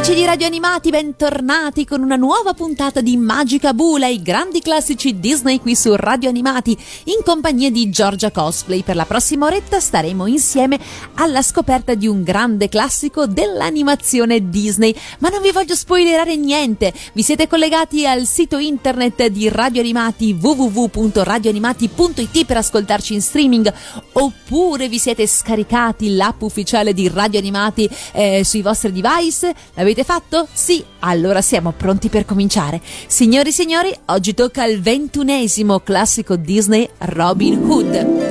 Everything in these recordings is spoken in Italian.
Amici di Radio Animati, bentornati con una nuova puntata di Magica Bula, i grandi classici Disney qui su Radio Animati, in compagnia di Giorgia Cosplay. Per la prossima oretta staremo insieme alla scoperta di un grande classico dell'animazione Disney. Ma non vi voglio spoilerare niente, vi siete collegati al sito internet di Radio Animati www.radioanimati.it per ascoltarci in streaming, oppure vi siete scaricati l'app ufficiale di Radio Animati eh, sui vostri device? L'avete fatto? Sì, allora siamo pronti per cominciare. Signori e signori, oggi tocca il ventunesimo classico Disney Robin Hood.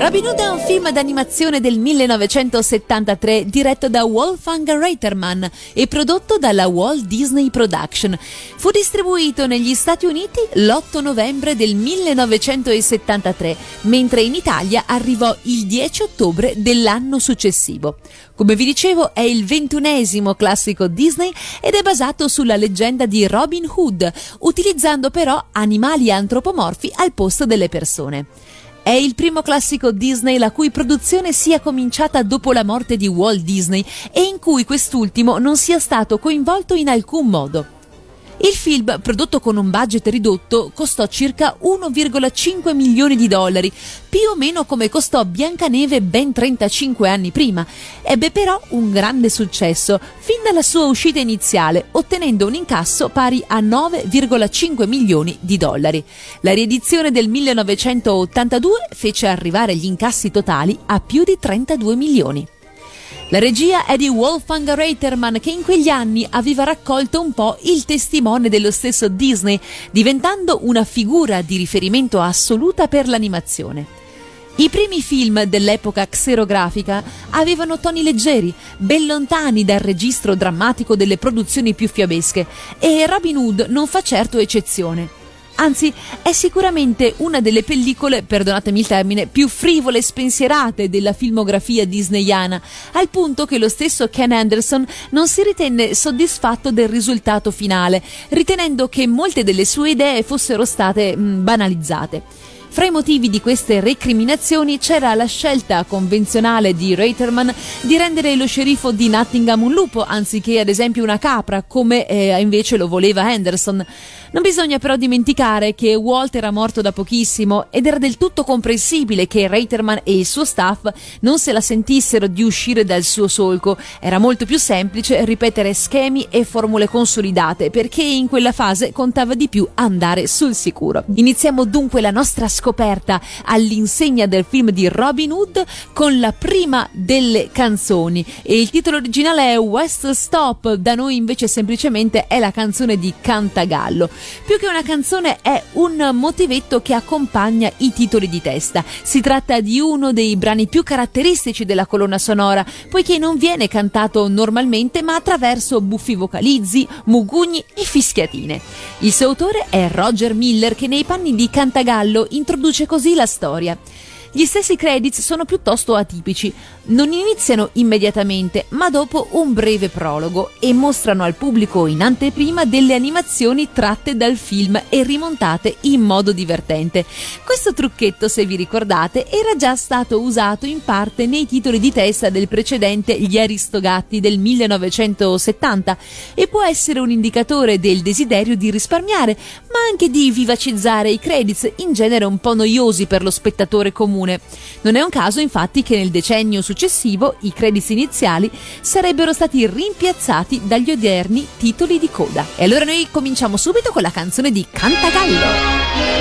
Robin Hood è un film d'animazione del 1973 diretto da Wolfgang Reitermann e prodotto dalla Walt Disney Production. Fu distribuito negli Stati Uniti l'8 novembre del 1973, mentre in Italia arrivò il 10 ottobre dell'anno successivo. Come vi dicevo, è il ventunesimo classico Disney ed è basato sulla leggenda di Robin Hood, utilizzando però animali antropomorfi al posto delle persone. È il primo classico Disney la cui produzione sia cominciata dopo la morte di Walt Disney e in cui quest'ultimo non sia stato coinvolto in alcun modo. Il film, prodotto con un budget ridotto, costò circa 1,5 milioni di dollari, più o meno come costò Biancaneve ben 35 anni prima. Ebbe però un grande successo fin dalla sua uscita iniziale, ottenendo un incasso pari a 9,5 milioni di dollari. La riedizione del 1982 fece arrivare gli incassi totali a più di 32 milioni. La regia è di Wolfgang Reitermann che in quegli anni aveva raccolto un po' il testimone dello stesso Disney, diventando una figura di riferimento assoluta per l'animazione. I primi film dell'epoca xerografica avevano toni leggeri, ben lontani dal registro drammatico delle produzioni più fiabesche, e Robin Hood non fa certo eccezione. Anzi, è sicuramente una delle pellicole, perdonatemi il termine, più frivole e spensierate della filmografia disneyana, al punto che lo stesso Ken Anderson non si ritenne soddisfatto del risultato finale, ritenendo che molte delle sue idee fossero state mh, banalizzate. Fra i motivi di queste recriminazioni c'era la scelta convenzionale di Reiterman di rendere lo sceriffo di Nottingham un lupo anziché ad esempio una capra, come eh, invece lo voleva Henderson. Non bisogna però dimenticare che Walt era morto da pochissimo ed era del tutto comprensibile che Reiterman e il suo staff non se la sentissero di uscire dal suo solco. Era molto più semplice ripetere schemi e formule consolidate perché in quella fase contava di più andare sul sicuro. Iniziamo dunque la nostra scoperta all'insegna del film di Robin Hood con la prima delle canzoni e il titolo originale è West Stop, da noi invece semplicemente è la canzone di Cantagallo. Più che una canzone è un motivetto che accompagna i titoli di testa. Si tratta di uno dei brani più caratteristici della colonna sonora, poiché non viene cantato normalmente ma attraverso buffi vocalizzi, mugugni e fischiatine. Il suo autore è Roger Miller che nei panni di Cantagallo introduce così la storia. Gli stessi credits sono piuttosto atipici, non iniziano immediatamente, ma dopo un breve prologo e mostrano al pubblico in anteprima delle animazioni tratte dal film e rimontate in modo divertente. Questo trucchetto, se vi ricordate, era già stato usato in parte nei titoli di testa del precedente Gli Aristogatti del 1970 e può essere un indicatore del desiderio di risparmiare, ma anche di vivacizzare i credits, in genere un po' noiosi per lo spettatore comune. Non è un caso infatti che nel decennio successivo i crediti iniziali sarebbero stati rimpiazzati dagli odierni titoli di coda. E allora noi cominciamo subito con la canzone di Cantagallo.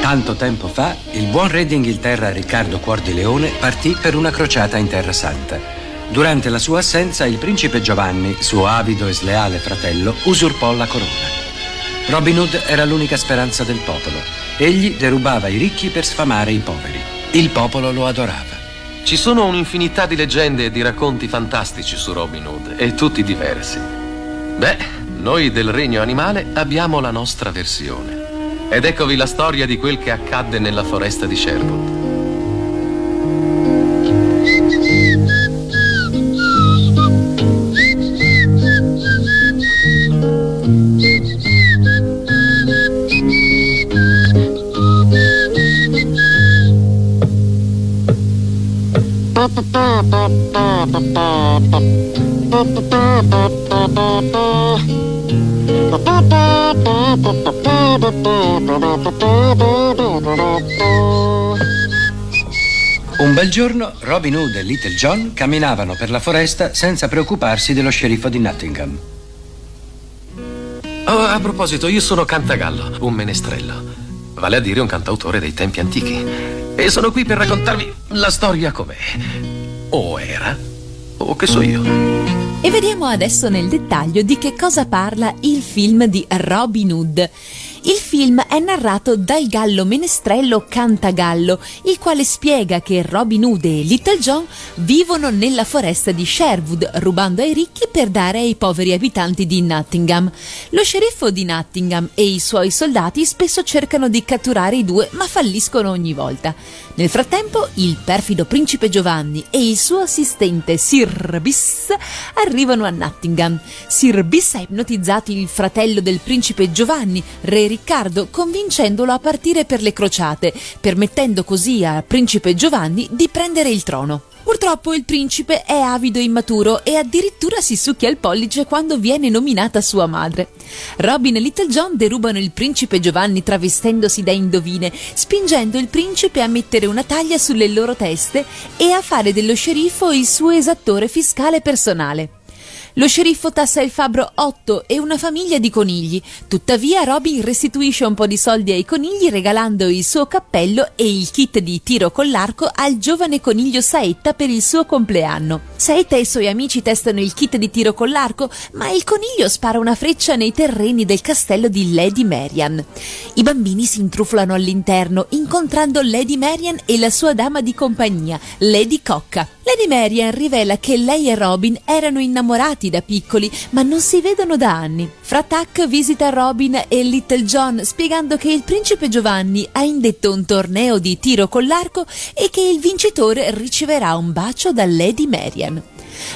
Tanto tempo fa, il buon re d'Inghilterra Riccardo Cuor di Leone partì per una crociata in Terra Santa. Durante la sua assenza, il principe Giovanni, suo avido e sleale fratello, usurpò la corona. Robin Hood era l'unica speranza del popolo. Egli derubava i ricchi per sfamare i poveri. Il popolo lo adorava. Ci sono un'infinità di leggende e di racconti fantastici su Robin Hood, e tutti diversi. Beh, noi del regno animale abbiamo la nostra versione. Ed eccovi la storia di quel che accadde nella foresta di Sherwood. Un bel giorno Robin Hood e Little John camminavano per la foresta senza preoccuparsi dello sceriffo di Nottingham. Oh, a proposito, io sono Cantagallo, un menestrello. Vale a dire un cantautore dei tempi antichi. E sono qui per raccontarvi la storia com'è. O era, o che so io. E vediamo adesso nel dettaglio di che cosa parla il film di Robin Hood. Il film è narrato dal gallo menestrello Cantagallo, il quale spiega che Robin Hood e Little John vivono nella foresta di Sherwood, rubando ai ricchi per dare ai poveri abitanti di Nottingham. Lo sceriffo di Nottingham e i suoi soldati spesso cercano di catturare i due, ma falliscono ogni volta. Nel frattempo, il perfido principe Giovanni e il suo assistente Sir Bis arrivano a Nottingham. Sir Bis ha ipnotizzato il fratello del principe Giovanni, re Riccardo, convincendolo a partire per le crociate, permettendo così al principe Giovanni di prendere il trono. Purtroppo il principe è avido e immaturo e addirittura si succhia il pollice quando viene nominata sua madre. Robin e Little John derubano il principe Giovanni travestendosi da indovine, spingendo il principe a mettere una taglia sulle loro teste e a fare dello sceriffo il suo esattore fiscale personale. Lo sceriffo tassa il fabbro 8 e una famiglia di conigli. Tuttavia Robin restituisce un po' di soldi ai conigli regalando il suo cappello e il kit di tiro con l'arco al giovane coniglio Saetta per il suo compleanno. Saetta e i suoi amici testano il kit di tiro con l'arco, ma il coniglio spara una freccia nei terreni del castello di Lady Marian. I bambini si intruflano all'interno, incontrando Lady Marian e la sua dama di compagnia, Lady Cocca. Lady Marian rivela che lei e Robin erano innamorati da piccoli, ma non si vedono da anni. Fratak visita Robin e Little John spiegando che il principe Giovanni ha indetto un torneo di tiro con l'arco e che il vincitore riceverà un bacio da Lady Marian.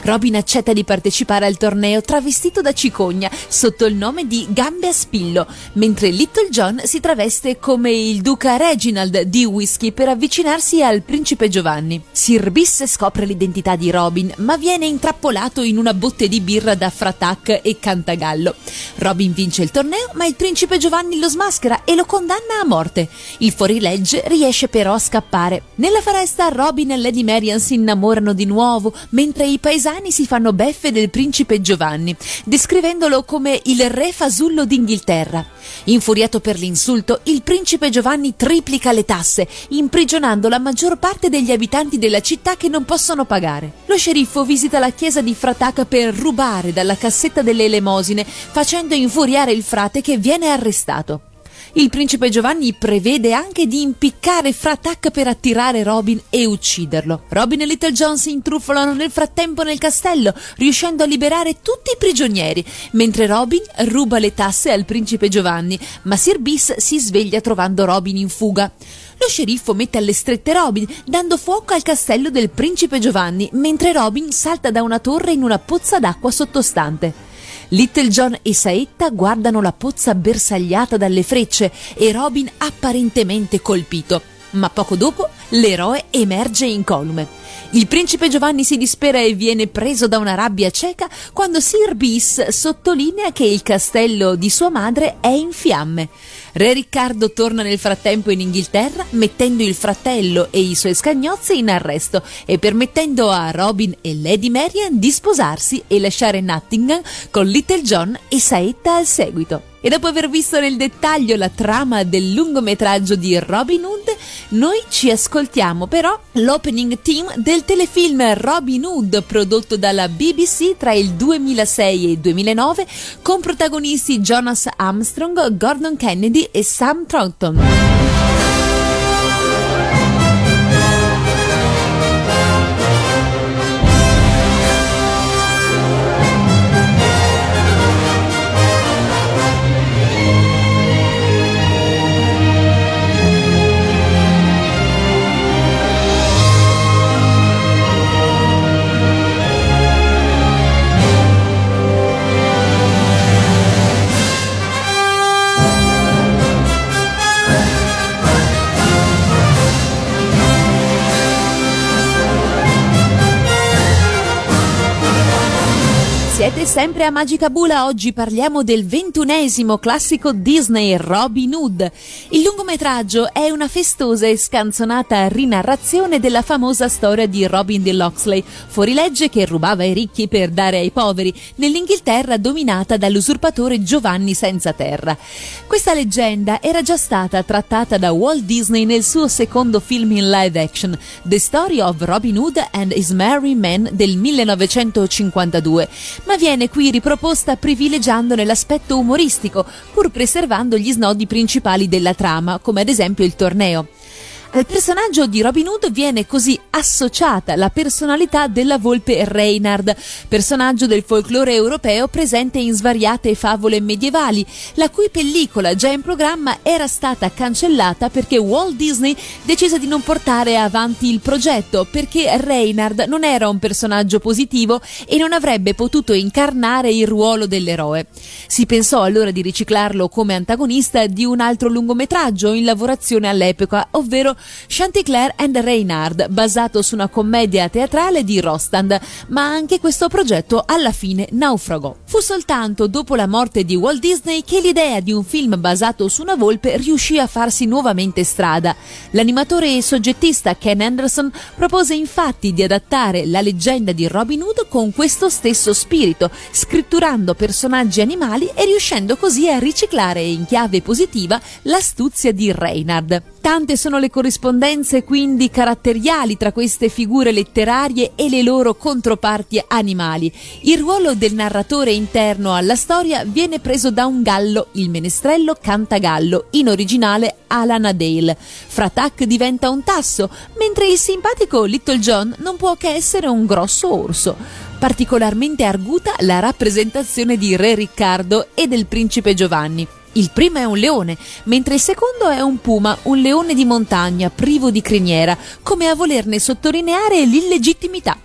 Robin accetta di partecipare al torneo travestito da cicogna sotto il nome di Gambe a Spillo, mentre Little John si traveste come il duca Reginald di Whisky per avvicinarsi al principe Giovanni. Sir Bis scopre l'identità di Robin, ma viene intrappolato in una botte di birra da Fratak e Cantagallo. Robin vince il torneo, ma il principe Giovanni lo smaschera e lo condanna a morte. Il fuorilegge riesce però a scappare. Nella foresta Robin e Lady Marian si innamorano di nuovo, mentre i paesani si fanno beffe del principe Giovanni, descrivendolo come il re fasullo d'Inghilterra. Infuriato per l'insulto, il principe Giovanni triplica le tasse, imprigionando la maggior parte degli abitanti della città che non possono pagare. Lo sceriffo visita la chiesa di Frataca per rubare dalla cassetta delle elemosine, facendo infuriare il frate che viene arrestato. Il principe Giovanni prevede anche di impiccare Fratak per attirare Robin e ucciderlo. Robin e Little John si intrufolano nel frattempo nel castello, riuscendo a liberare tutti i prigionieri, mentre Robin ruba le tasse al principe Giovanni, ma Sir Bis si sveglia trovando Robin in fuga. Lo sceriffo mette alle strette Robin, dando fuoco al castello del principe Giovanni, mentre Robin salta da una torre in una pozza d'acqua sottostante. Little John e Saetta guardano la pozza bersagliata dalle frecce e Robin apparentemente colpito. Ma poco dopo l'eroe emerge incolume. Il principe Giovanni si dispera e viene preso da una rabbia cieca quando Sir Bis sottolinea che il castello di sua madre è in fiamme. Re Riccardo torna nel frattempo in Inghilterra mettendo il fratello e i suoi scagnozzi in arresto e permettendo a Robin e Lady Marian di sposarsi e lasciare Nottingham con Little John e Saetta al seguito. E dopo aver visto nel dettaglio la trama del lungometraggio di Robin Hood, noi ci ascoltiamo però l'opening team del telefilm Robin Hood prodotto dalla BBC tra il 2006 e il 2009 con protagonisti Jonas Armstrong, Gordon Kennedy e Sam Troughton. Sempre a Magica Bula, oggi parliamo del ventunesimo classico Disney Robin Hood. Il lungometraggio è una festosa e scanzonata rinarrazione della famosa storia di Robin dell'Oxley, fuorilegge che rubava ai ricchi per dare ai poveri, nell'Inghilterra dominata dall'usurpatore Giovanni Senza Terra. Questa leggenda era già stata trattata da Walt Disney nel suo secondo film in live action, The Story of Robin Hood and His Merry Men del 1952, ma viene qui riproposta privilegiandone l'aspetto umoristico, pur preservando gli snodi principali della trama, come ad esempio il torneo. Al personaggio di Robin Hood viene così associata la personalità della volpe Reynard, personaggio del folklore europeo presente in svariate favole medievali, la cui pellicola già in programma era stata cancellata perché Walt Disney decise di non portare avanti il progetto perché Reynard non era un personaggio positivo e non avrebbe potuto incarnare il ruolo dell'eroe. Si pensò allora di riciclarlo come antagonista di un altro lungometraggio in lavorazione all'epoca, ovvero Chanticleer and Reynard, basato su una commedia teatrale di Rostand, ma anche questo progetto alla fine naufragò. Fu soltanto dopo la morte di Walt Disney che l'idea di un film basato su una volpe riuscì a farsi nuovamente strada. L'animatore e soggettista Ken Anderson propose infatti di adattare la leggenda di Robin Hood con questo stesso spirito, scritturando personaggi animali e riuscendo così a riciclare in chiave positiva l'astuzia di Reynard. Tante sono le corrispondenze quindi caratteriali tra queste figure letterarie e le loro controparti animali. Il ruolo del narratore interno alla storia viene preso da un gallo, il menestrello Cantagallo, in originale Alan Adale. Fratak diventa un tasso, mentre il simpatico Little John non può che essere un grosso orso. Particolarmente arguta la rappresentazione di Re Riccardo e del principe Giovanni. Il primo è un leone, mentre il secondo è un puma, un leone di montagna, privo di criniera, come a volerne sottolineare l'illegittimità.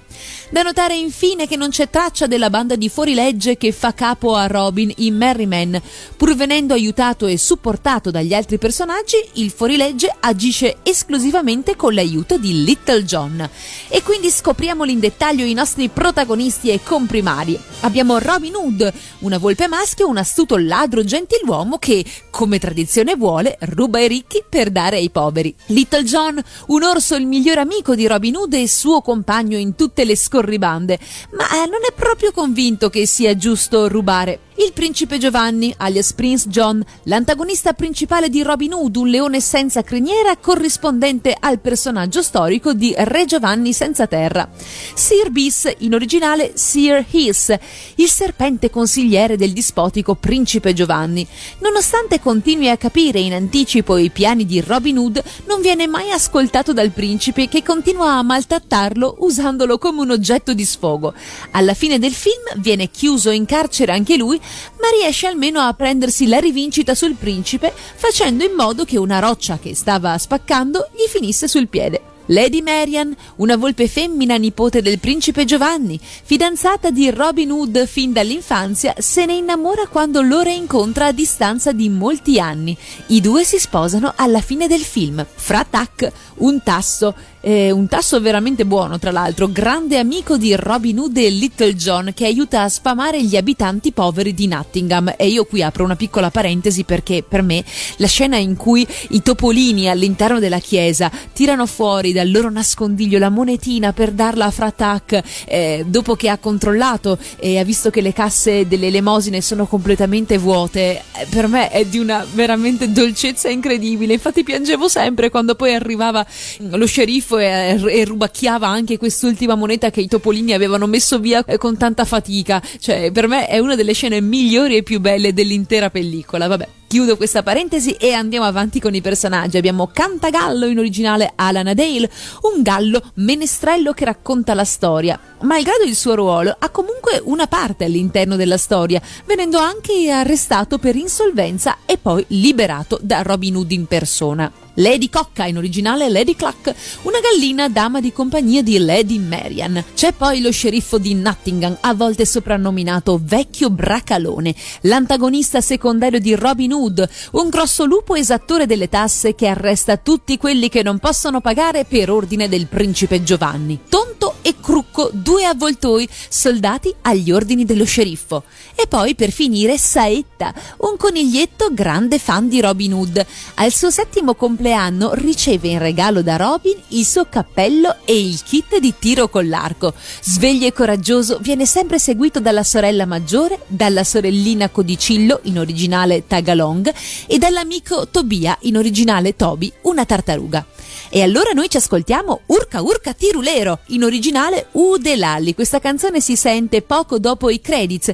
Da notare infine che non c'è traccia della banda di fuorilegge che fa capo a Robin in Merry Men. Pur venendo aiutato e supportato dagli altri personaggi, il fuorilegge agisce esclusivamente con l'aiuto di Little John. E quindi scopriamoli in dettaglio i nostri protagonisti e comprimari. Abbiamo Robin Hood, una volpe maschio, un astuto ladro gentiluomo che, come tradizione vuole, ruba ai ricchi per dare ai poveri. Little John, un orso il miglior amico di Robin Hood e suo compagno in tutte le scorribande, ma eh, non è proprio convinto che sia giusto rubare. Il principe Giovanni, alias Prince John, l'antagonista principale di Robin Hood, un leone senza criniera corrispondente al personaggio storico di Re Giovanni senza terra. Sir Bis, in originale Sir Hiss, il serpente consigliere del dispotico principe Giovanni. Nonostante continui a capire in anticipo i piani di Robin Hood, non viene mai ascoltato dal principe che continua a maltrattarlo usandolo come un oggetto di sfogo. Alla fine del film viene chiuso in carcere anche lui ma riesce almeno a prendersi la rivincita sul principe facendo in modo che una roccia che stava spaccando gli finisse sul piede. Lady Marian, una volpe femmina nipote del principe Giovanni, fidanzata di Robin Hood fin dall'infanzia, se ne innamora quando lo reincontra a distanza di molti anni. I due si sposano alla fine del film. Fra Tac, un tasso, eh, un tasso veramente buono, tra l'altro, grande amico di Robin Hood e Little John che aiuta a sfamare gli abitanti poveri di Nottingham. E io qui apro una piccola parentesi perché per me la scena in cui i topolini all'interno della chiesa tirano fuori dal loro nascondiglio la monetina per darla a Fratak eh, dopo che ha controllato e ha visto che le casse delle elemosine sono completamente vuote, eh, per me è di una veramente dolcezza incredibile. Infatti piangevo sempre quando poi arrivava lo sceriffo e, e rubacchiava anche quest'ultima moneta che i topolini avevano messo via eh, con tanta fatica. Cioè, per me è una delle scene migliori e più belle dell'intera pellicola. Vabbè. Chiudo questa parentesi e andiamo avanti con i personaggi. Abbiamo Cantagallo in originale Alan Adale, un gallo menestrello che racconta la storia. Malgrado il suo ruolo, ha comunque una parte all'interno della storia, venendo anche arrestato per insolvenza e poi liberato da Robin Hood in persona. Lady Cocca, in originale Lady Cluck, una gallina dama di compagnia di Lady Marian. C'è poi lo sceriffo di Nottingham, a volte soprannominato Vecchio Bracalone, l'antagonista secondario di Robin Hood, un grosso lupo esattore delle tasse che arresta tutti quelli che non possono pagare per ordine del principe Giovanni. Tonto e Crucco, due avvoltoi, soldati agli ordini dello sceriffo. E poi per finire Saetta, un coniglietto grande fan di Robin Hood. Al suo settimo compleanno riceve in regalo da Robin il suo cappello e il kit di tiro con l'arco. Sveglio e coraggioso, viene sempre seguito dalla sorella maggiore, dalla sorellina Codicillo, in originale Tagalong, e dall'amico Tobia, in originale Toby, una tartaruga. E allora noi ci ascoltiamo Urca Urca Tirulero, in originale Udelalli. Questa canzone si sente poco dopo i credits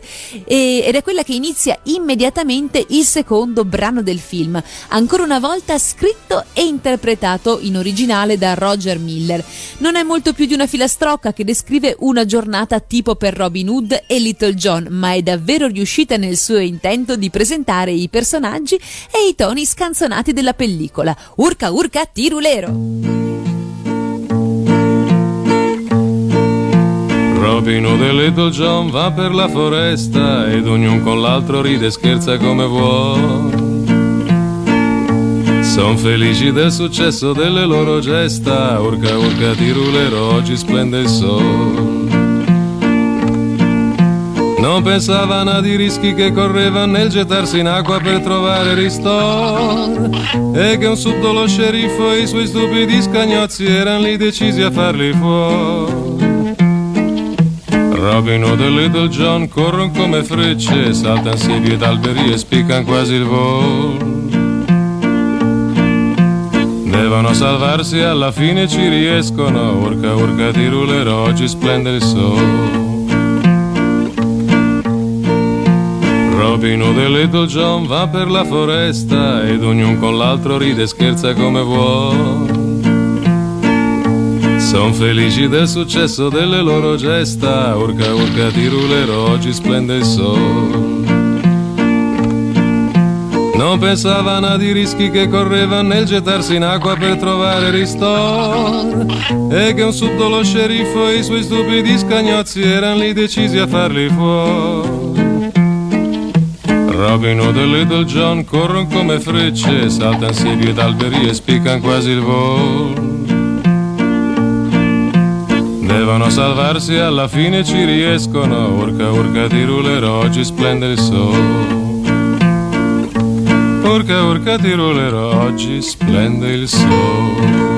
e, ed è quella che inizia immediatamente il secondo brano del film, ancora una volta scritto e interpretato in originale da Roger Miller. Non è molto più di una filastrocca che descrive una giornata tipo per Robin Hood e Little John, ma è davvero riuscita nel suo intento di presentare i personaggi e i toni scanzonati della pellicola. Urca Urca Tirulero! Robin Hood e Little John va per la foresta ed ognuno con l'altro ride e scherza come vuole. Son felici del successo delle loro gesta, urca urca ti rulerò, oggi splende il sole. Non pensavano ad i rischi che correvano nel gettarsi in acqua per trovare ristoro e che un subdolo sceriffo e i suoi stupidi scagnozzi erano lì decisi a farli fuori. Robin Hood e Little John corrono come frecce, saltano siepi ed alberi e spiccano quasi il volo. Devono salvarsi, alla fine ci riescono, urca urca ti rulerò, oggi splende il sole. Hood e Little John va per la foresta ed ognuno con l'altro ride e scherza come vuole. Son felici del successo delle loro gesta, urca urca ti rulerò, oggi splende il sole. Non pensavano ad i rischi che correvano nel gettarsi in acqua per trovare ristoro e che un subdolo sceriffo e i suoi stupidi scagnozzi erano lì decisi a farli fuori. Robin Hood e Little John corrono come frecce, saltano siepi ed alberi e spiccano quasi il volo. Devono salvarsi, alla fine ci riescono, urca urca ti rulerò, oggi splende il sole. Urca urca ti rulerò, oggi splende il sole.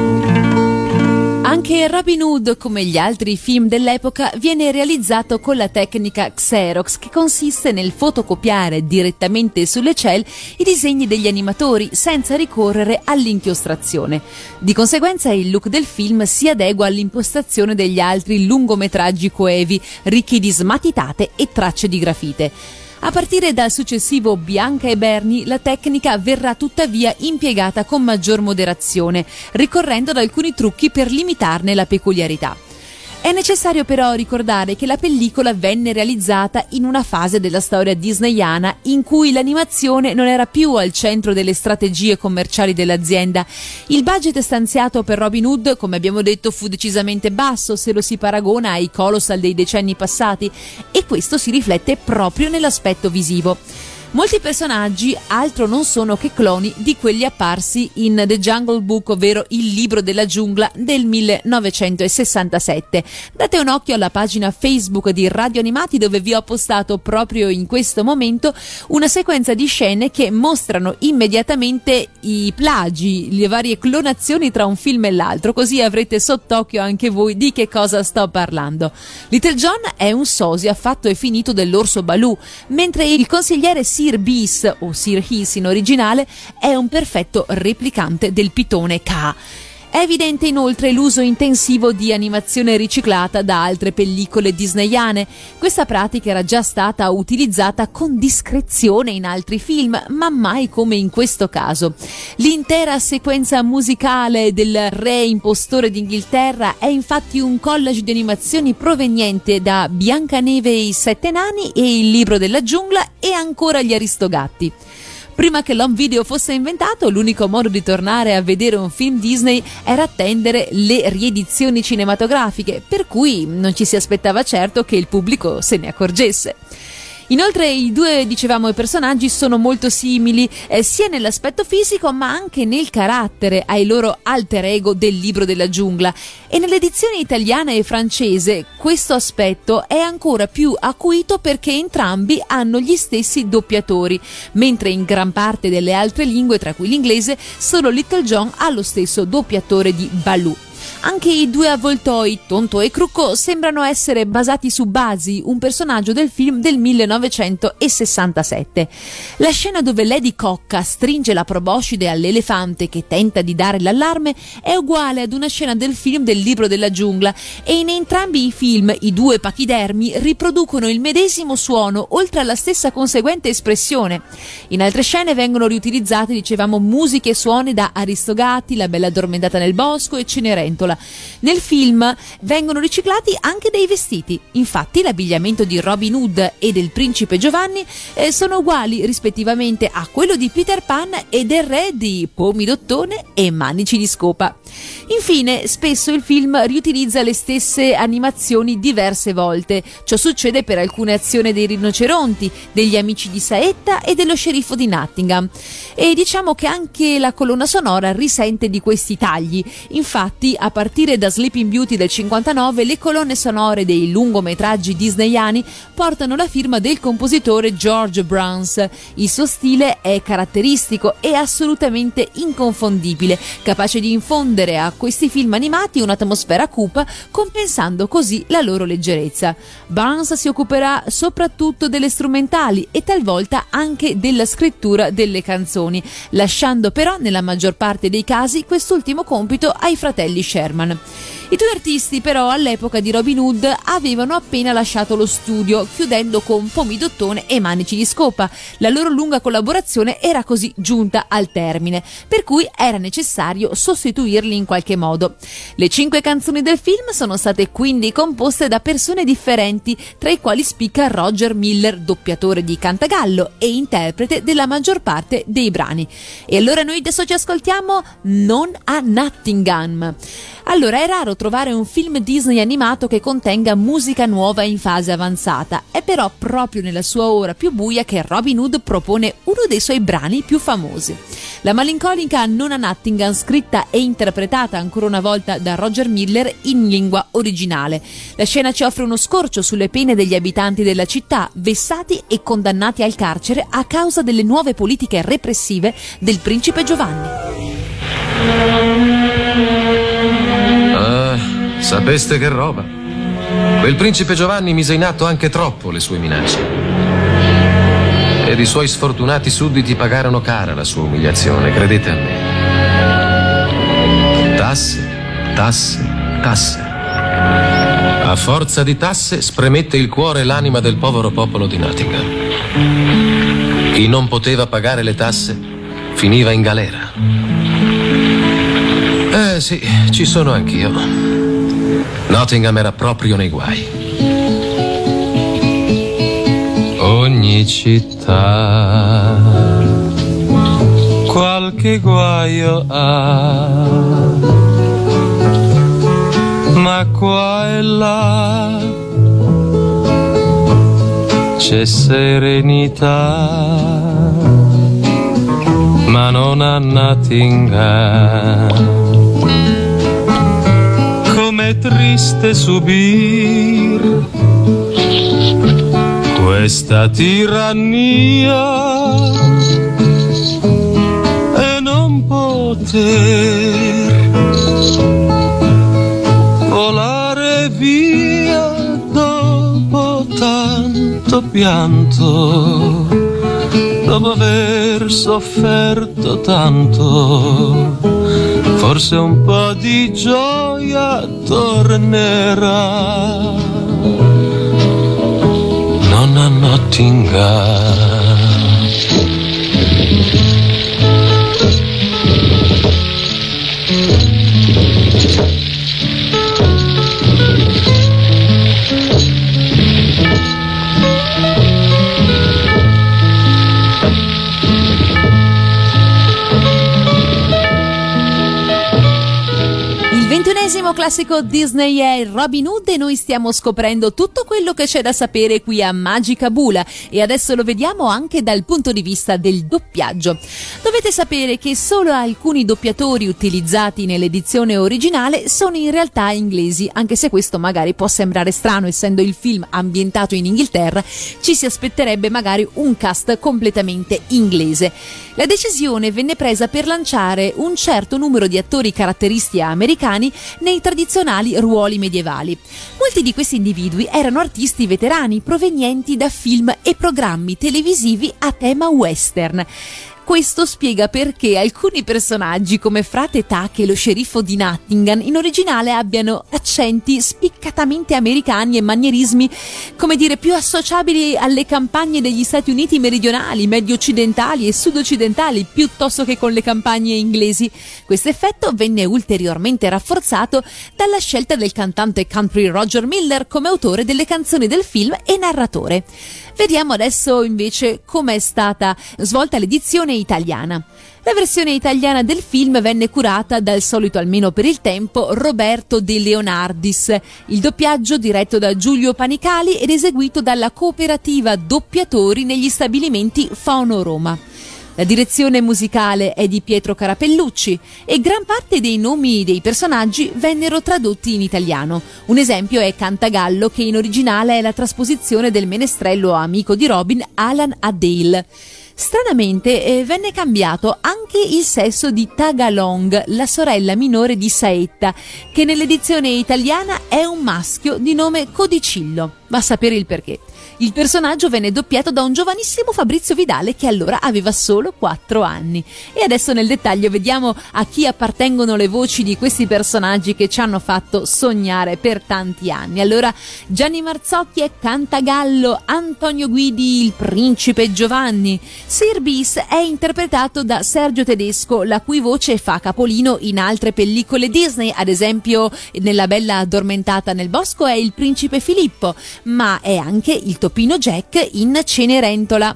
Anche Robin Hood, come gli altri film dell'epoca, viene realizzato con la tecnica Xerox, che consiste nel fotocopiare direttamente sulle cell i disegni degli animatori senza ricorrere all'inchiostrazione. Di conseguenza il look del film si adegua all'impostazione degli altri lungometraggi coevi, ricchi di smatitate e tracce di grafite. A partire dal successivo Bianca e Bernie, la tecnica verrà tuttavia impiegata con maggior moderazione, ricorrendo ad alcuni trucchi per limitarne la peculiarità. È necessario però ricordare che la pellicola venne realizzata in una fase della storia disneyana in cui l'animazione non era più al centro delle strategie commerciali dell'azienda. Il budget stanziato per Robin Hood, come abbiamo detto, fu decisamente basso se lo si paragona ai colossal dei decenni passati e questo si riflette proprio nell'aspetto visivo. Molti personaggi altro non sono che cloni di quelli apparsi in The Jungle Book, ovvero il libro della giungla del 1967. Date un occhio alla pagina Facebook di Radio Animati dove vi ho postato proprio in questo momento una sequenza di scene che mostrano immediatamente i plagi, le varie clonazioni tra un film e l'altro, così avrete sott'occhio anche voi di che cosa sto parlando. Little John è un sosia fatto e finito dell'orso Baloo, mentre il consigliere Sir Beast o Sir Hiss in originale è un perfetto replicante del pitone K. È evidente inoltre l'uso intensivo di animazione riciclata da altre pellicole disneyane. Questa pratica era già stata utilizzata con discrezione in altri film, ma mai come in questo caso. L'intera sequenza musicale del re impostore d'Inghilterra è infatti un collage di animazioni proveniente da Biancaneve e i Sette Nani e il Libro della Giungla e ancora gli Aristogatti. Prima che l'home video fosse inventato, l'unico modo di tornare a vedere un film Disney era attendere le riedizioni cinematografiche, per cui non ci si aspettava certo che il pubblico se ne accorgesse. Inoltre i due, dicevamo, i personaggi sono molto simili eh, sia nell'aspetto fisico ma anche nel carattere ai loro alter ego del libro della giungla e nell'edizione italiana e francese questo aspetto è ancora più acuito perché entrambi hanno gli stessi doppiatori, mentre in gran parte delle altre lingue, tra cui l'inglese, solo Little John ha lo stesso doppiatore di Baloo. Anche i due avvoltoi, Tonto e Crucco, sembrano essere basati su Basi, un personaggio del film del 1967. La scena dove Lady Cocca stringe la proboscide all'elefante che tenta di dare l'allarme è uguale ad una scena del film del libro della giungla e in entrambi i film i due pachidermi riproducono il medesimo suono oltre alla stessa conseguente espressione. In altre scene vengono riutilizzate, dicevamo, musiche e suoni da Aristogati, La bella addormentata nel bosco e Cenerentola nel film vengono riciclati anche dei vestiti. Infatti, l'abbigliamento di Robin Hood e del principe Giovanni eh, sono uguali rispettivamente a quello di Peter Pan e del re di Pomidottone e Manici di Scopa. Infine, spesso il film riutilizza le stesse animazioni diverse volte. Ciò succede per alcune azioni dei rinoceronti, degli amici di Saetta e dello sceriffo di Nottingham. E diciamo che anche la colonna sonora risente di questi tagli. Infatti, a partire da Sleeping Beauty del 59, le colonne sonore dei lungometraggi disneyani portano la firma del compositore George Bruns. Il suo stile è caratteristico e assolutamente inconfondibile, capace di infondere a questi film animati un'atmosfera cupa, compensando così la loro leggerezza. Barnes si occuperà soprattutto delle strumentali e talvolta anche della scrittura delle canzoni, lasciando però nella maggior parte dei casi quest'ultimo compito ai fratelli Sherman. I due artisti però all'epoca di Robin Hood avevano appena lasciato lo studio, chiudendo con Pomidottone e Manici di Scopa. La loro lunga collaborazione era così giunta al termine, per cui era necessario sostituirli in qualche modo. Le cinque canzoni del film sono state quindi composte da persone differenti, tra i quali spicca Roger Miller, doppiatore di Cantagallo e interprete della maggior parte dei brani. E allora noi adesso ci ascoltiamo Non a Nottingham. Allora, è raro trovare un film Disney animato che contenga musica nuova in fase avanzata. È però proprio nella sua ora più buia che Robin Hood propone uno dei suoi brani più famosi. La malinconica Nona Nottingham, scritta e interpretata ancora una volta da Roger Miller in lingua originale. La scena ci offre uno scorcio sulle pene degli abitanti della città, vessati e condannati al carcere a causa delle nuove politiche repressive del principe Giovanni. Sapeste che roba. Quel principe Giovanni mise in atto anche troppo le sue minacce. Ed i suoi sfortunati sudditi pagarono cara la sua umiliazione, credete a me. Tasse, tasse, tasse. A forza di tasse spremette il cuore e l'anima del povero popolo di Nottingham. Chi non poteva pagare le tasse finiva in galera. Eh sì, ci sono anch'io. Nottingham era proprio nei guai. Ogni città qualche guaio ha, ma qua e là c'è serenità ma non a Nottingham è triste subir questa tirannia e non poter volare via dopo tanto pianto, dopo aver sofferto tanto forse un po' di gioia tornerà. Non a Nottingham. L'ennesimo classico Disney è Robin Hood e noi stiamo scoprendo tutto quello che c'è da sapere qui a Magica Bula e adesso lo vediamo anche dal punto di vista del doppiaggio. Dovete sapere che solo alcuni doppiatori utilizzati nell'edizione originale sono in realtà inglesi, anche se questo magari può sembrare strano essendo il film ambientato in Inghilterra, ci si aspetterebbe magari un cast completamente inglese. La decisione venne presa per lanciare un certo numero di attori caratteristici americani nei tradizionali ruoli medievali. Molti di questi individui erano artisti veterani provenienti da film e programmi televisivi a tema western. Questo spiega perché alcuni personaggi come Frate Tac e lo sceriffo di Nottingham in originale abbiano accenti spiccatamente americani e manierismi, come dire, più associabili alle campagne degli Stati Uniti meridionali, medio occidentali e sud-occidentali, piuttosto che con le campagne inglesi. Questo effetto venne ulteriormente rafforzato dalla scelta del cantante country Roger Miller come autore delle canzoni del film e narratore. Vediamo adesso invece com'è stata svolta l'edizione italiana. La versione italiana del film venne curata dal solito almeno per il tempo Roberto De Leonardis, il doppiaggio diretto da Giulio Panicali ed eseguito dalla cooperativa doppiatori negli stabilimenti Fono Roma. La direzione musicale è di Pietro Carapellucci e gran parte dei nomi dei personaggi vennero tradotti in italiano. Un esempio è Cantagallo, che in originale è la trasposizione del menestrello amico di Robin Alan Adale. Stranamente eh, venne cambiato anche il sesso di Tagalong, la sorella minore di Saetta, che nell'edizione italiana è un maschio di nome Codicillo. Va a sapere il perché. Il personaggio venne doppiato da un giovanissimo Fabrizio Vidale che allora aveva solo 4 anni. E adesso nel dettaglio vediamo a chi appartengono le voci di questi personaggi che ci hanno fatto sognare per tanti anni. Allora Gianni Marzocchi è Cantagallo, Antonio Guidi il principe Giovanni. Sir Bis è interpretato da Sergio Tedesco, la cui voce fa capolino in altre pellicole Disney, ad esempio nella Bella addormentata nel bosco è il principe Filippo, ma è anche il Topino Jack in Cenerentola.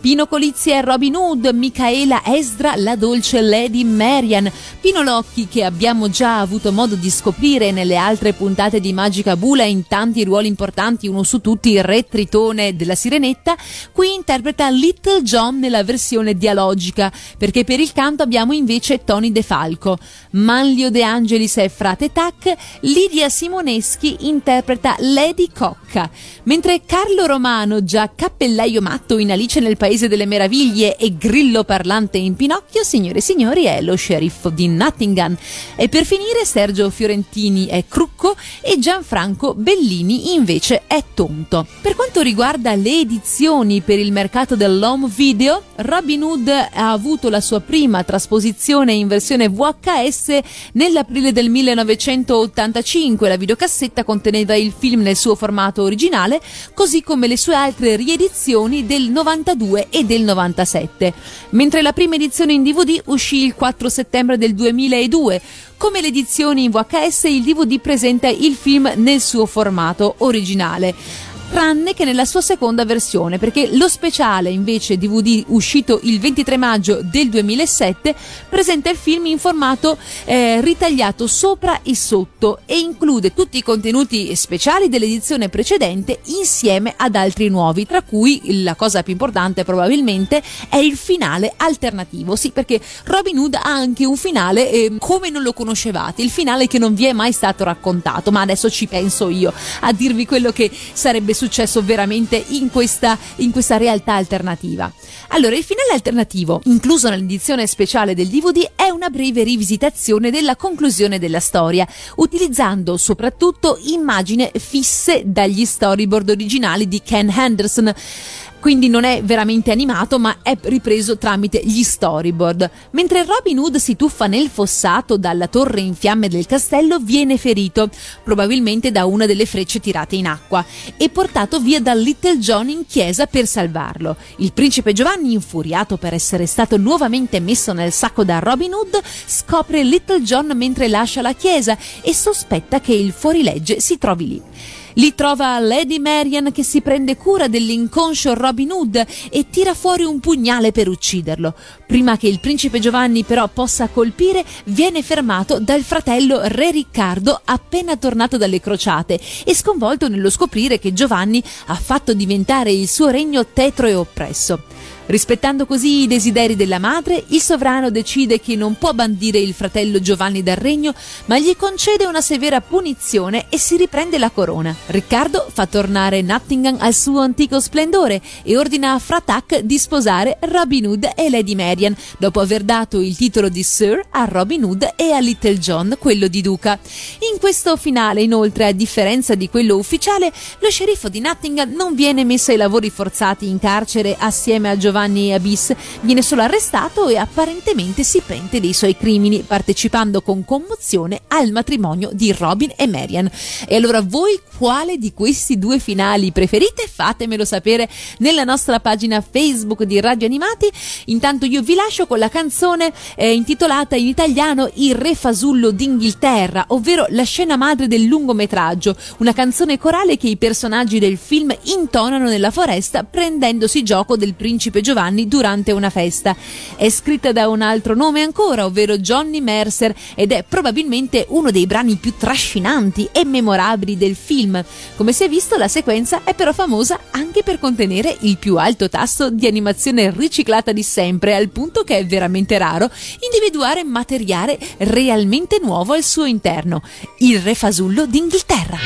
Pino Colizzi è Robin Hood, Michaela Esdra la dolce Lady Marian, Pino Locchi che abbiamo già avuto modo di scoprire nelle altre puntate di Magica Bula in tanti ruoli importanti, uno su tutti il re Tritone della Sirenetta, qui interpreta Little John nella versione dialogica, perché per il canto abbiamo invece Tony De Falco. Manlio De Angelis è Frate Tac, Lidia Simoneschi interpreta Lady Cocca, mentre Carlo Romano, già cappellaio matto in Alice nel Paese Paese delle Meraviglie e Grillo parlante in Pinocchio, signore e signori, è lo sceriffo di Nottingham. E per finire Sergio Fiorentini è Crucco e Gianfranco Bellini invece è Tonto. Per quanto riguarda le edizioni per il mercato dell'home video, Robin Hood ha avuto la sua prima trasposizione in versione VHS nell'aprile del 1985. La videocassetta conteneva il film nel suo formato originale, così come le sue altre riedizioni del 92 e del 97, mentre la prima edizione in DVD uscì il 4 settembre del 2002. Come le edizioni in VHS, il DVD presenta il film nel suo formato originale tranne che nella sua seconda versione, perché lo speciale invece DVD uscito il 23 maggio del 2007 presenta il film in formato eh, ritagliato sopra e sotto e include tutti i contenuti speciali dell'edizione precedente insieme ad altri nuovi, tra cui la cosa più importante probabilmente è il finale alternativo. Sì, perché Robin Hood ha anche un finale eh, come non lo conoscevate, il finale che non vi è mai stato raccontato, ma adesso ci penso io a dirvi quello che sarebbe successo veramente in questa, in questa realtà alternativa. Allora, il finale alternativo, incluso nell'edizione speciale del DVD, è una breve rivisitazione della conclusione della storia, utilizzando soprattutto immagini fisse dagli storyboard originali di Ken Henderson quindi non è veramente animato ma è ripreso tramite gli storyboard. Mentre Robin Hood si tuffa nel fossato dalla torre in fiamme del castello viene ferito, probabilmente da una delle frecce tirate in acqua, e portato via da Little John in chiesa per salvarlo. Il principe Giovanni, infuriato per essere stato nuovamente messo nel sacco da Robin Hood, scopre Little John mentre lascia la chiesa e sospetta che il fuorilegge si trovi lì. Lì trova Lady Marian che si prende cura dell'inconscio Robin Hood e tira fuori un pugnale per ucciderlo. Prima che il principe Giovanni però possa colpire, viene fermato dal fratello Re Riccardo appena tornato dalle crociate e sconvolto nello scoprire che Giovanni ha fatto diventare il suo regno tetro e oppresso. Rispettando così i desideri della madre, il sovrano decide che non può bandire il fratello Giovanni dal regno, ma gli concede una severa punizione e si riprende la corona. Riccardo fa tornare Nottingham al suo antico splendore e ordina a Fratak di sposare Robin Hood e Lady Marian, dopo aver dato il titolo di Sir a Robin Hood e a Little John quello di duca. In questo finale, inoltre, a differenza di quello ufficiale, lo sceriffo di Nottingham non viene messo ai lavori forzati in carcere assieme a Giovanni Giovanni Abyss viene solo arrestato e apparentemente si pente dei suoi crimini, partecipando con commozione al matrimonio di Robin e Marian. E allora voi quale di questi due finali preferite? Fatemelo sapere nella nostra pagina Facebook di Radio Animati. Intanto io vi lascio con la canzone eh, intitolata in italiano Il Re Fasullo d'Inghilterra, ovvero la scena madre del lungometraggio, una canzone corale che i personaggi del film intonano nella foresta prendendosi gioco del principe Giovanni durante una festa. È scritta da un altro nome ancora, ovvero Johnny Mercer, ed è probabilmente uno dei brani più trascinanti e memorabili del film. Come si è visto, la sequenza è però famosa anche per contenere il più alto tasso di animazione riciclata di sempre, al punto che è veramente raro individuare materiale realmente nuovo al suo interno. Il re fasullo d'Inghilterra.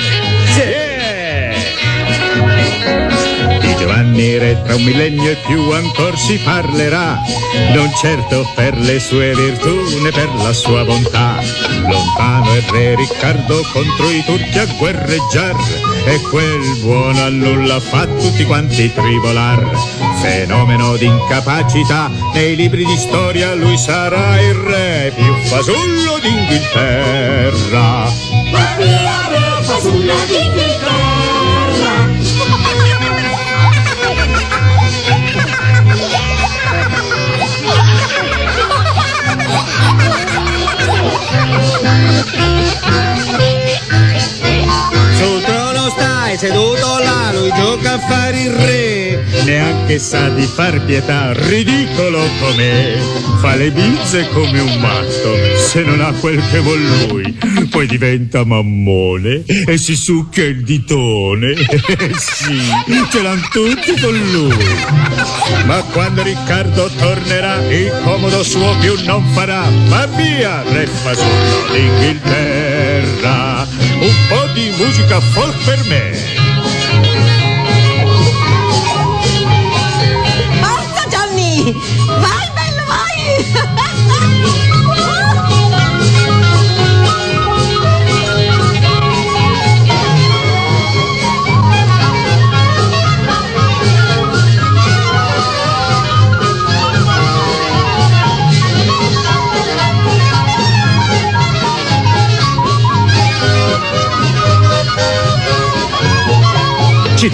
Di Giovanni Re tra un millennio e più ancora si parlerà, non certo per le sue virtù né per la sua bontà. Lontano è Re Riccardo contro i turchi a guerreggiar, e quel buono a nulla fa tutti quanti tribolar. Fenomeno d'incapacità, nei libri di storia lui sarà il re più fasullo d'Inghilterra. Sul seduto là, lui gioca a fare il re. Neanche sa di far pietà, ridicolo com'è. Fa le bizze come un matto, se non ha quel che vuol lui. Poi diventa mammone e si succhia il ditone. sì, ce l'han tutti con lui. Ma quando Riccardo tornerà, il comodo suo più non farà. Va via, re fasullo d'Inghilterra. Un po' di musica folk per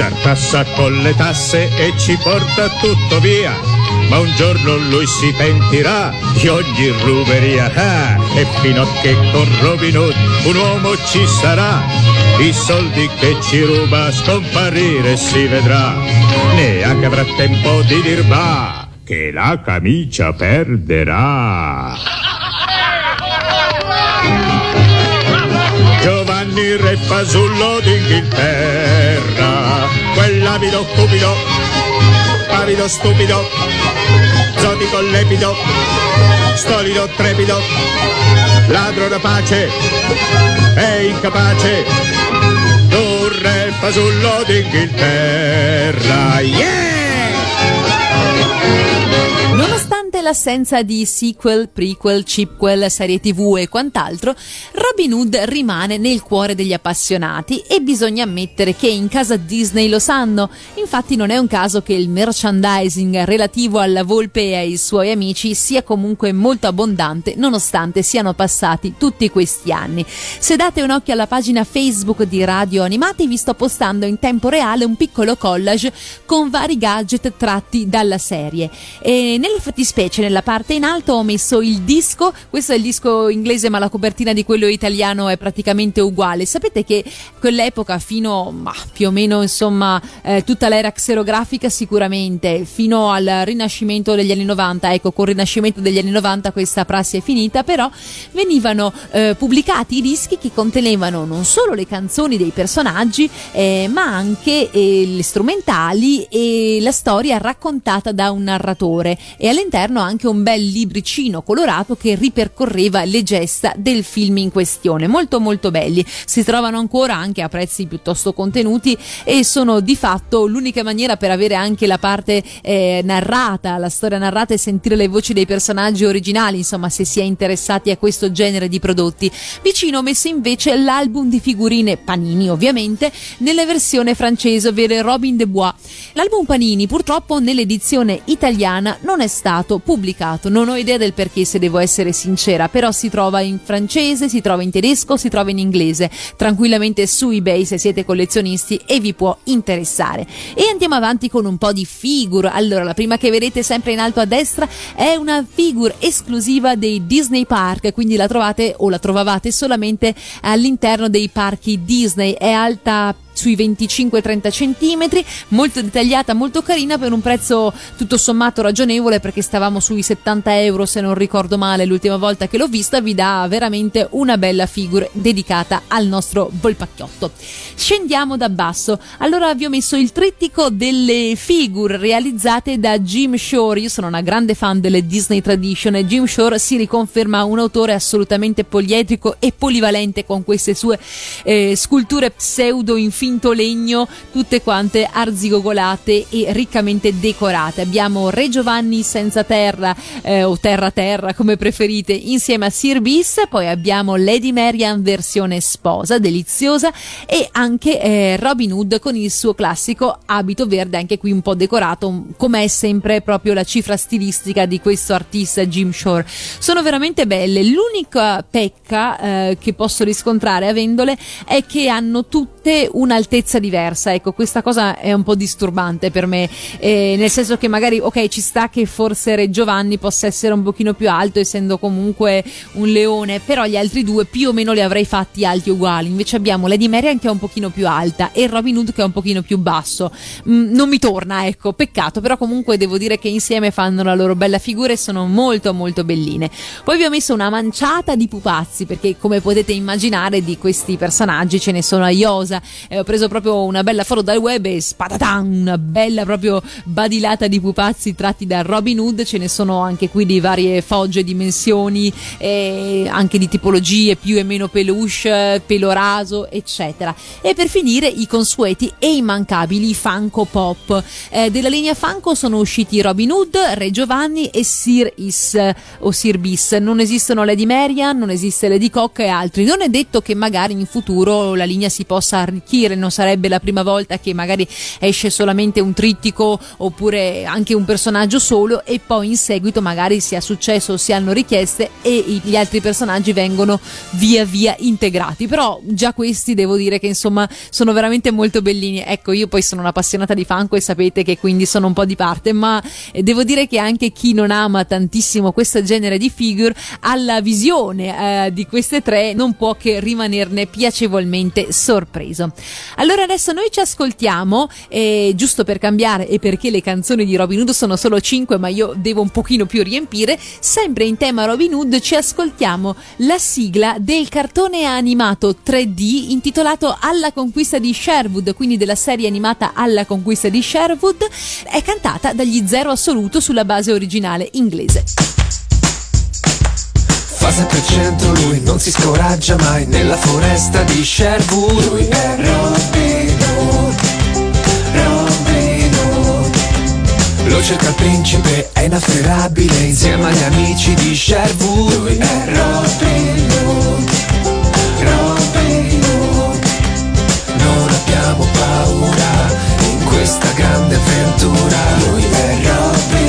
tartassa con le tasse e ci porta tutto via. Ma un giorno lui si pentirà di ogni ruberia ah, e fino a che con Robin Hood un uomo ci sarà. I soldi che ci ruba scomparire si vedrà. Neanche avrà tempo di dir va che la camicia perderà. Giovanni Re Fasullo d'Inghilterra, quell'avido cupido, pavido stupido, zotico lepido, stolido trepido, ladro da pace e incapace, tu Re Fasullo d'Inghilterra, yeah! Nonostante l'assenza di sequel, prequel, chipquel, serie tv e quant'altro, Robin Hood rimane nel cuore degli appassionati e bisogna ammettere che in casa Disney lo sanno. Infatti non è un caso che il merchandising relativo alla volpe e ai suoi amici sia comunque molto abbondante nonostante siano passati tutti questi anni. Se date un occhio alla pagina Facebook di Radio Animati vi sto postando in tempo reale un piccolo collage con vari gadget tratti dalla serie e nella fattispecie invece nella parte in alto ho messo il disco, questo è il disco inglese ma la copertina di quello italiano è praticamente uguale. Sapete che quell'epoca fino ma, più o meno insomma eh, tutta l'era xerografica sicuramente fino al rinascimento degli anni 90, ecco col rinascimento degli anni 90 questa prassi è finita, però venivano eh, pubblicati i dischi che contenevano non solo le canzoni dei personaggi eh, ma anche eh, le strumentali e la storia raccontata da un narratore. E all'interno anche un bel libricino colorato che ripercorreva le gesta del film in questione, molto molto belli, si trovano ancora anche a prezzi piuttosto contenuti e sono di fatto l'unica maniera per avere anche la parte eh, narrata, la storia narrata e sentire le voci dei personaggi originali, insomma se si è interessati a questo genere di prodotti. Vicino ho messo invece l'album di figurine Panini ovviamente nella versione francese, ovvero Robin de Bois. L'album Panini purtroppo nell'edizione italiana non è stato pubblicato, non ho idea del perché se devo essere sincera, però si trova in francese, si trova in tedesco, si trova in inglese, tranquillamente su eBay se siete collezionisti e vi può interessare. E andiamo avanti con un po' di figure. Allora, la prima che vedete sempre in alto a destra è una figure esclusiva dei Disney Park, quindi la trovate o la trovavate solamente all'interno dei parchi Disney, è alta sui 25-30 cm, molto dettagliata, molto carina per un prezzo tutto sommato ragionevole perché stavamo sui 70 euro se non ricordo male. L'ultima volta che l'ho vista, vi dà veramente una bella figure dedicata al nostro volpacchiotto. Scendiamo da basso, allora vi ho messo il trittico delle figure realizzate da Jim Shore, io sono una grande fan delle Disney Tradition e Jim Shore si riconferma un autore assolutamente poliedrico e polivalente con queste sue eh, sculture pseudo infinite finto legno, tutte quante arzigogolate e riccamente decorate. Abbiamo Re Giovanni senza terra eh, o terra terra come preferite insieme a Sir Bis, poi abbiamo Lady Marian versione sposa, deliziosa e anche eh, Robin Hood con il suo classico abito verde, anche qui un po' decorato, come è sempre proprio la cifra stilistica di questo artista Jim Shore. Sono veramente belle. L'unica pecca eh, che posso riscontrare avendole è che hanno tutte una un'altezza diversa. Ecco, questa cosa è un po' disturbante per me, eh, nel senso che magari, ok, ci sta che forse Re Giovanni possa essere un pochino più alto, essendo comunque un leone, però gli altri due più o meno li avrei fatti alti uguali. Invece abbiamo Lady Marian che è un pochino più alta e Robin Hood che è un pochino più basso. Mm, non mi torna, ecco, peccato, però comunque devo dire che insieme fanno la loro bella figura e sono molto molto belline. Poi vi ho messo una manciata di pupazzi perché come potete immaginare di questi personaggi ce ne sono a Iosa. Eh, ho preso proprio una bella foto dal web e spatatan, una bella proprio badilata di pupazzi tratti da Robin Hood, ce ne sono anche qui di varie fogge, dimensioni, anche di tipologie più e meno peluche, pelo raso, eccetera. E per finire i consueti e immancabili Funko Pop. Eh, della linea Funko sono usciti Robin Hood, Re Giovanni e Sir Is o Sir Bis. Non esistono Lady Marian, non esiste Lady Cock e altri. Non è detto che magari in futuro la linea si possa arricchire non sarebbe la prima volta che magari esce solamente un trittico oppure anche un personaggio solo e poi in seguito magari sia successo o si hanno richieste e gli altri personaggi vengono via via integrati. Però già questi devo dire che insomma sono veramente molto bellini. Ecco, io poi sono un'appassionata di Funko e sapete che quindi sono un po' di parte, ma devo dire che anche chi non ama tantissimo questo genere di figure alla visione eh, di queste tre non può che rimanerne piacevolmente sorpreso. Allora adesso noi ci ascoltiamo, eh, giusto per cambiare e perché le canzoni di Robin Hood sono solo 5 ma io devo un pochino più riempire, sempre in tema Robin Hood ci ascoltiamo la sigla del cartone animato 3D intitolato Alla conquista di Sherwood, quindi della serie animata Alla conquista di Sherwood, è cantata dagli Zero Assoluto sulla base originale inglese. Fa sempre cento lui, non si scoraggia mai nella foresta di Sherwood. Lui è Robin Hood, Robin Hood. Lo cerca il principe, è inafferrabile insieme agli amici di Sherwood. Lui è Robin Hood, Robin Hood. Non abbiamo paura in questa grande avventura. Lui è Robin.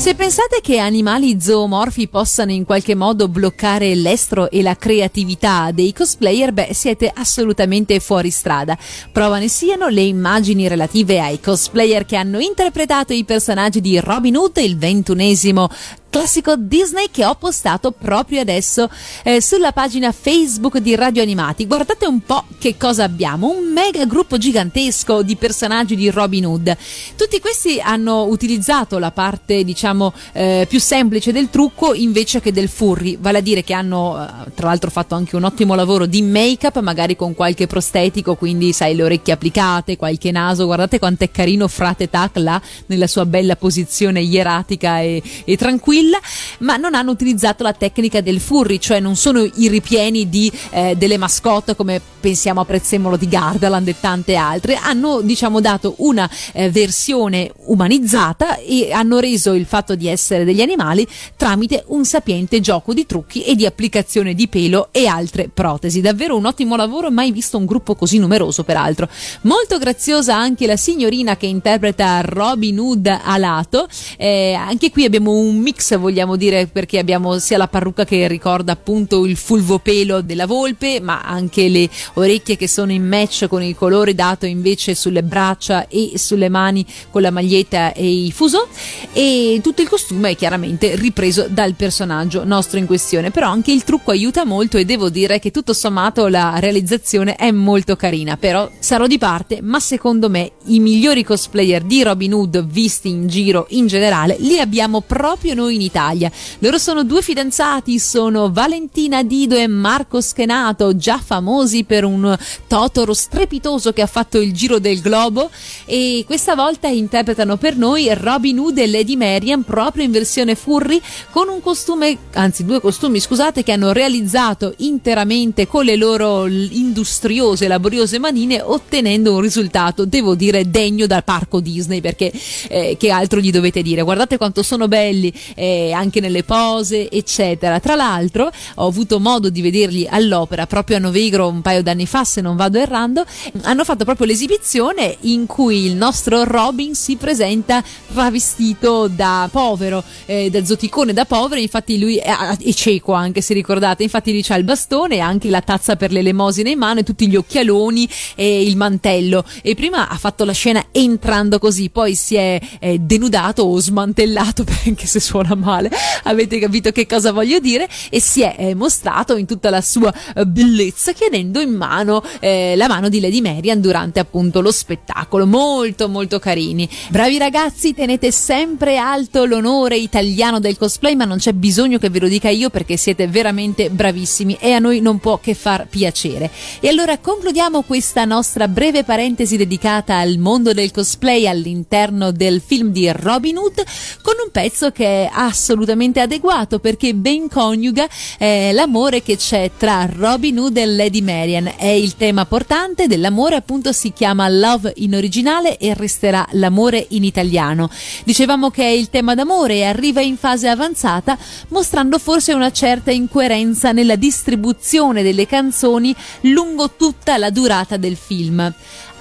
Se pensate che animali zoomorfi possano in qualche modo bloccare l'estro e la creatività dei cosplayer? Beh, siete assolutamente fuori strada. Prova ne siano le immagini relative ai cosplayer che hanno interpretato i personaggi di Robin Hood, il ventunesimo classico Disney che ho postato proprio adesso eh, sulla pagina Facebook di Radio Animati. Guardate un po' che cosa abbiamo, un mega gruppo gigantesco di personaggi di Robin Hood. Tutti questi hanno utilizzato la parte, diciamo, eh, più semplice del trucco invece che del furry, vale a dire che hanno eh, tra l'altro fatto anche un ottimo lavoro di make-up, magari con qualche prostetico, quindi sai le orecchie applicate, qualche naso, guardate quanto è carino Frate Tac là nella sua bella posizione ieratica e, e tranquilla tranquilla, ma non hanno utilizzato la tecnica del furry, cioè non sono i ripieni di, eh, delle mascotte come pensiamo a Prezzemolo di Gardaland e tante altre, hanno diciamo dato una eh, versione umanizzata e hanno reso il fatto di essere degli animali tramite un sapiente gioco di trucchi e di applicazione di pelo e altre protesi. Davvero un ottimo lavoro, mai visto un gruppo così numeroso peraltro. Molto graziosa anche la signorina che interpreta Robin Hood a lato, eh, anche qui abbiamo un mix vogliamo dire perché abbiamo sia la parrucca che ricorda appunto il fulvo pelo della volpe ma anche le orecchie che sono in match con il colore dato invece sulle braccia e sulle mani con la maglietta e i fuso. E tutto il costume è chiaramente ripreso dal personaggio nostro in questione. Però anche il trucco aiuta molto e devo dire che tutto sommato la realizzazione è molto carina. Però sarò di parte ma secondo me i migliori cosplayer di Robin Hood visti in giro in generale li abbiamo proprio noi in Italia. Loro sono due fidanzati, sono Valentina Dido e Marco Schenato, già famosi per un Totoro strepitoso che ha fatto il giro del globo e questa volta interpretano per noi Robin Hood e Lady Marian proprio in versione furry con un costume, anzi due costumi scusate, che hanno realizzato interamente con le loro industriose, laboriose manine ottenendo un risultato, devo dire, degno dal parco Disney perché eh, che altro gli dovete dire? Guardate quanto sono belli, eh, anche nelle pose, eccetera. Tra l'altro, ho avuto modo di vederli all'opera proprio a Novigro un paio d'anni fa, se non vado errando. Hanno fatto proprio l'esibizione in cui il nostro Robin si presenta travestito da povero, eh, da zoticone da povero. Infatti, lui è, è cieco anche se ricordate. Infatti, lì c'ha il bastone e anche la tazza per l'elemosina in mano e tutti gli occhialoni e il mantello. E prima ha fatto la scena entrando così, poi si è eh, denudato o smantellato, anche se suona male, avete capito che cosa voglio dire, e si è eh, mostrato in tutta la sua eh, bellezza chiedendo in mano eh, la mano di Lady Marian durante appunto lo spettacolo, molto molto carini. Bravi ragazzi, tenete sempre alto l'onore italiano del cosplay, ma non c'è bisogno che ve lo dica io perché siete veramente bravissimi e a noi non può che far piacere. E allora concludiamo questa nostra breve parentesi dedicata al mondo del cosplay all'interno del film di Robin Hood con un pezzo che ha assolutamente adeguato perché ben coniuga eh, l'amore che c'è tra Robin Hood e Lady Marian. È il tema portante dell'amore, appunto si chiama Love in originale e resterà l'amore in italiano. Dicevamo che è il tema d'amore e arriva in fase avanzata, mostrando forse una certa incoerenza nella distribuzione delle canzoni lungo tutta la durata del film.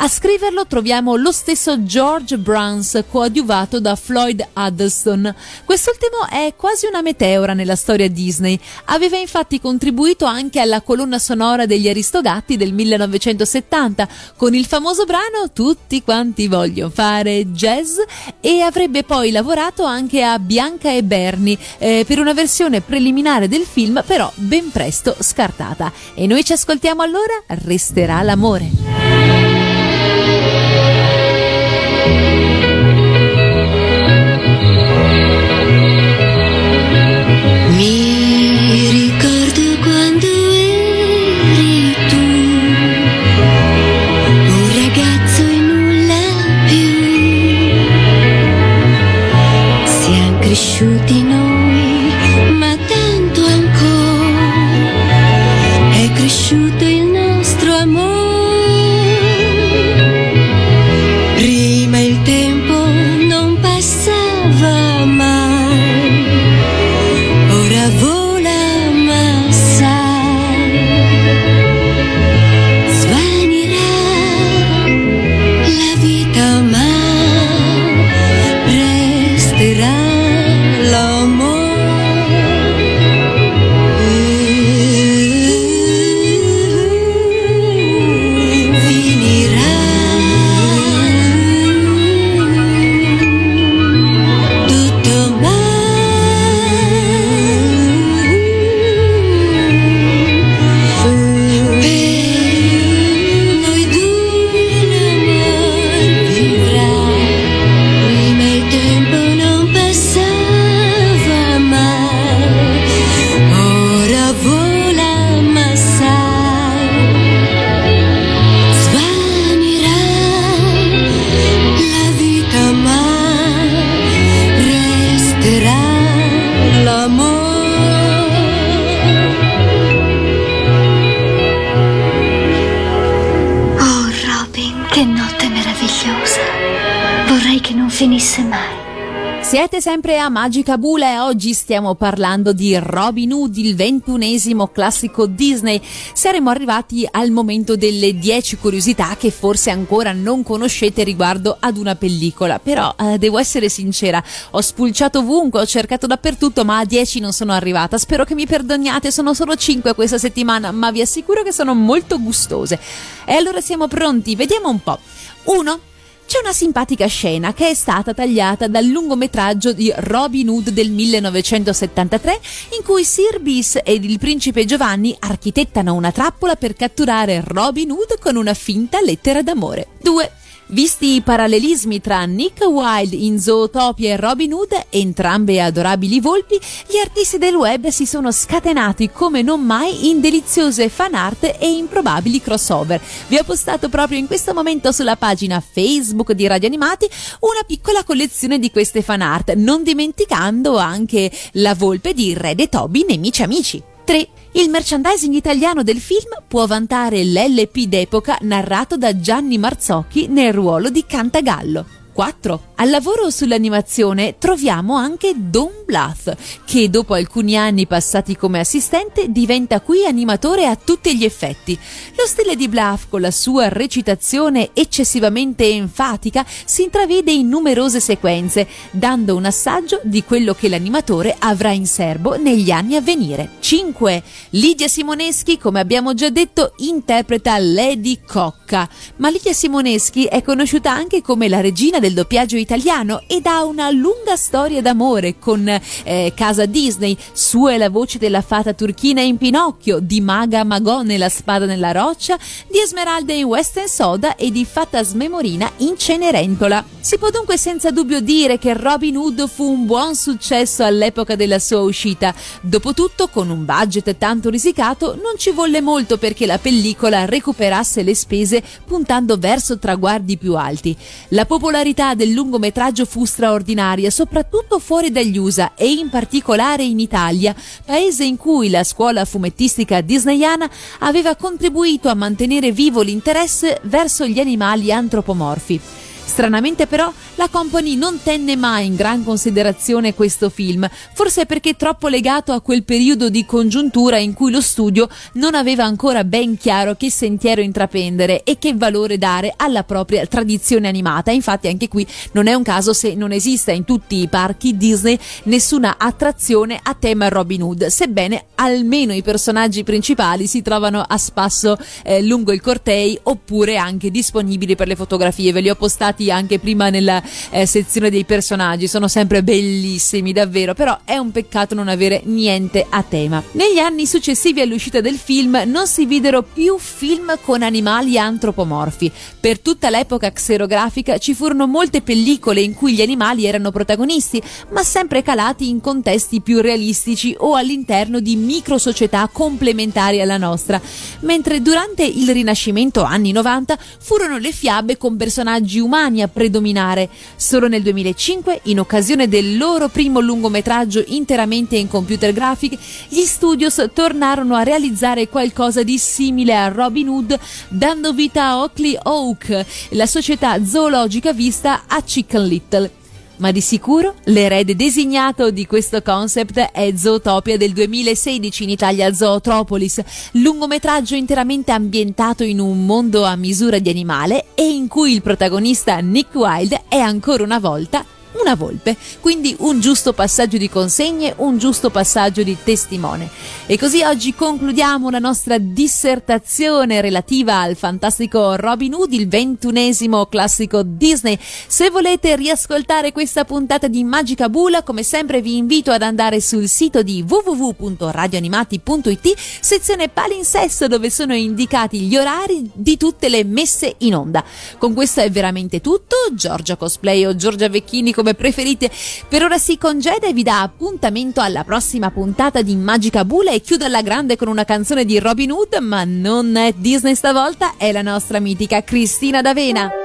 A scriverlo troviamo lo stesso George Bruns, coadiuvato da Floyd Addleston. Quest'ultimo è quasi una meteora nella storia Disney. Aveva infatti contribuito anche alla colonna sonora degli Aristogatti del 1970 con il famoso brano Tutti quanti vogliono fare jazz e avrebbe poi lavorato anche a Bianca e Bernie eh, per una versione preliminare del film però ben presto scartata. E noi ci ascoltiamo allora Resterà l'amore. Siete sempre a Magica Bula e oggi stiamo parlando di Robin Hood, il ventunesimo classico Disney. Saremo arrivati al momento delle 10 curiosità che forse ancora non conoscete riguardo ad una pellicola. Però eh, devo essere sincera, ho spulciato ovunque, ho cercato dappertutto, ma a 10 non sono arrivata. Spero che mi perdoniate, sono solo 5 questa settimana, ma vi assicuro che sono molto gustose. E allora siamo pronti, vediamo un po'. 1. C'è una simpatica scena che è stata tagliata dal lungometraggio di Robin Hood del 1973 in cui Sir Bis ed il principe Giovanni architettano una trappola per catturare Robin Hood con una finta lettera d'amore. 2. Visti i parallelismi tra Nick Wilde in Zootopia e Robin Hood, entrambe adorabili volpi, gli artisti del web si sono scatenati come non mai in deliziose fan art e improbabili crossover. Vi ho postato proprio in questo momento sulla pagina Facebook di Radio Animati una piccola collezione di queste fan art, non dimenticando anche la volpe di Red e Toby Nemici Amici. 3. Il merchandising italiano del film può vantare l'LP d'epoca narrato da Gianni Marzocchi nel ruolo di Cantagallo. 4. Al lavoro sull'animazione troviamo anche Don Bluth, che dopo alcuni anni passati come assistente diventa qui animatore a tutti gli effetti. Lo stile di Bluth, con la sua recitazione eccessivamente enfatica, si intravede in numerose sequenze, dando un assaggio di quello che l'animatore avrà in serbo negli anni a venire. 5. Lidia Simoneschi, come abbiamo già detto, interpreta Lady Cocca, ma Lidia Simoneschi è conosciuta anche come la regina del doppiaggio italiano ed ha una lunga storia d'amore con eh, Casa Disney. Sua è la voce della fata turchina in Pinocchio, di Maga Magò nella Spada nella Roccia, di Esmeralda in Western Soda e di Fata Smemorina in Cenerentola. Si può dunque senza dubbio dire che Robin Hood fu un buon successo all'epoca della sua uscita. Dopotutto, con un budget tanto risicato, non ci volle molto perché la pellicola recuperasse le spese puntando verso traguardi più alti. La popolarità del lungometraggio fu straordinaria, soprattutto fuori dagli USA e in particolare in Italia, paese in cui la scuola fumettistica disneyana aveva contribuito a mantenere vivo l'interesse verso gli animali antropomorfi. Stranamente però la Company non tenne mai in gran considerazione questo film, forse perché troppo legato a quel periodo di congiuntura in cui lo studio non aveva ancora ben chiaro che sentiero intraprendere e che valore dare alla propria tradizione animata. Infatti anche qui non è un caso se non esista in tutti i parchi Disney nessuna attrazione a tema Robin Hood, sebbene almeno i personaggi principali si trovano a spasso eh, lungo il cortei oppure anche disponibili per le fotografie. Ve li ho postati anche prima nella eh, sezione dei personaggi, sono sempre bellissimi davvero, però è un peccato non avere niente a tema. Negli anni successivi all'uscita del film non si videro più film con animali antropomorfi. Per tutta l'epoca xerografica ci furono molte pellicole in cui gli animali erano protagonisti, ma sempre calati in contesti più realistici o all'interno di micro società complementari alla nostra, mentre durante il Rinascimento anni 90 furono le fiabe con personaggi umani a predominare. Solo nel 2005, in occasione del loro primo lungometraggio interamente in computer graphic, gli studios tornarono a realizzare qualcosa di simile a Robin Hood, dando vita a Oakley Oak, la società zoologica vista a Chicken Little. Ma di sicuro l'erede designato di questo concept è Zootopia del 2016 in Italia Zootropolis, lungometraggio interamente ambientato in un mondo a misura di animale e in cui il protagonista Nick Wilde è ancora una volta una volpe, quindi un giusto passaggio di consegne, un giusto passaggio di testimone. E così oggi concludiamo la nostra dissertazione relativa al fantastico Robin Hood, il ventunesimo classico Disney. Se volete riascoltare questa puntata di Magica Bula, come sempre vi invito ad andare sul sito di www.radioanimati.it, sezione palinsesto dove sono indicati gli orari di tutte le messe in onda. Con questo è veramente tutto, Giorgia Cosplay o Giorgia Vecchini come preferite. Per ora si congeda e vi dà appuntamento alla prossima puntata di Magica Bula e chiude alla grande con una canzone di Robin Hood, ma non è Disney stavolta, è la nostra mitica Cristina D'Avena.